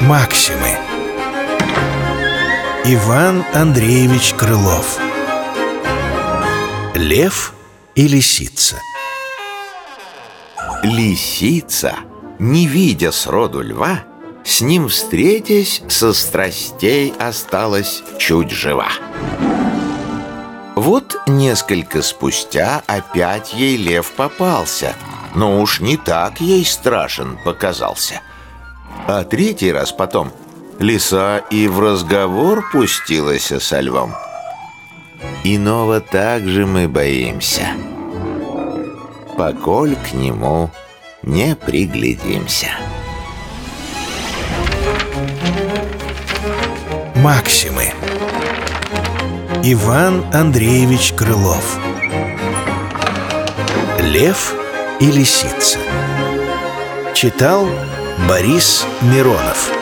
Максимы. Иван Андреевич Крылов. Лев и лисица. Лисица, не видя сроду льва, с ним встретясь, со страстей осталась чуть жива. Вот несколько спустя опять ей лев попался, но уж не так ей страшен показался. А третий раз потом лиса и в разговор пустилась со львом. Иного также мы боимся, поколь к нему не приглядимся. Максимы Иван Андреевич Крылов. Лев и лисица Читал Борис Миронов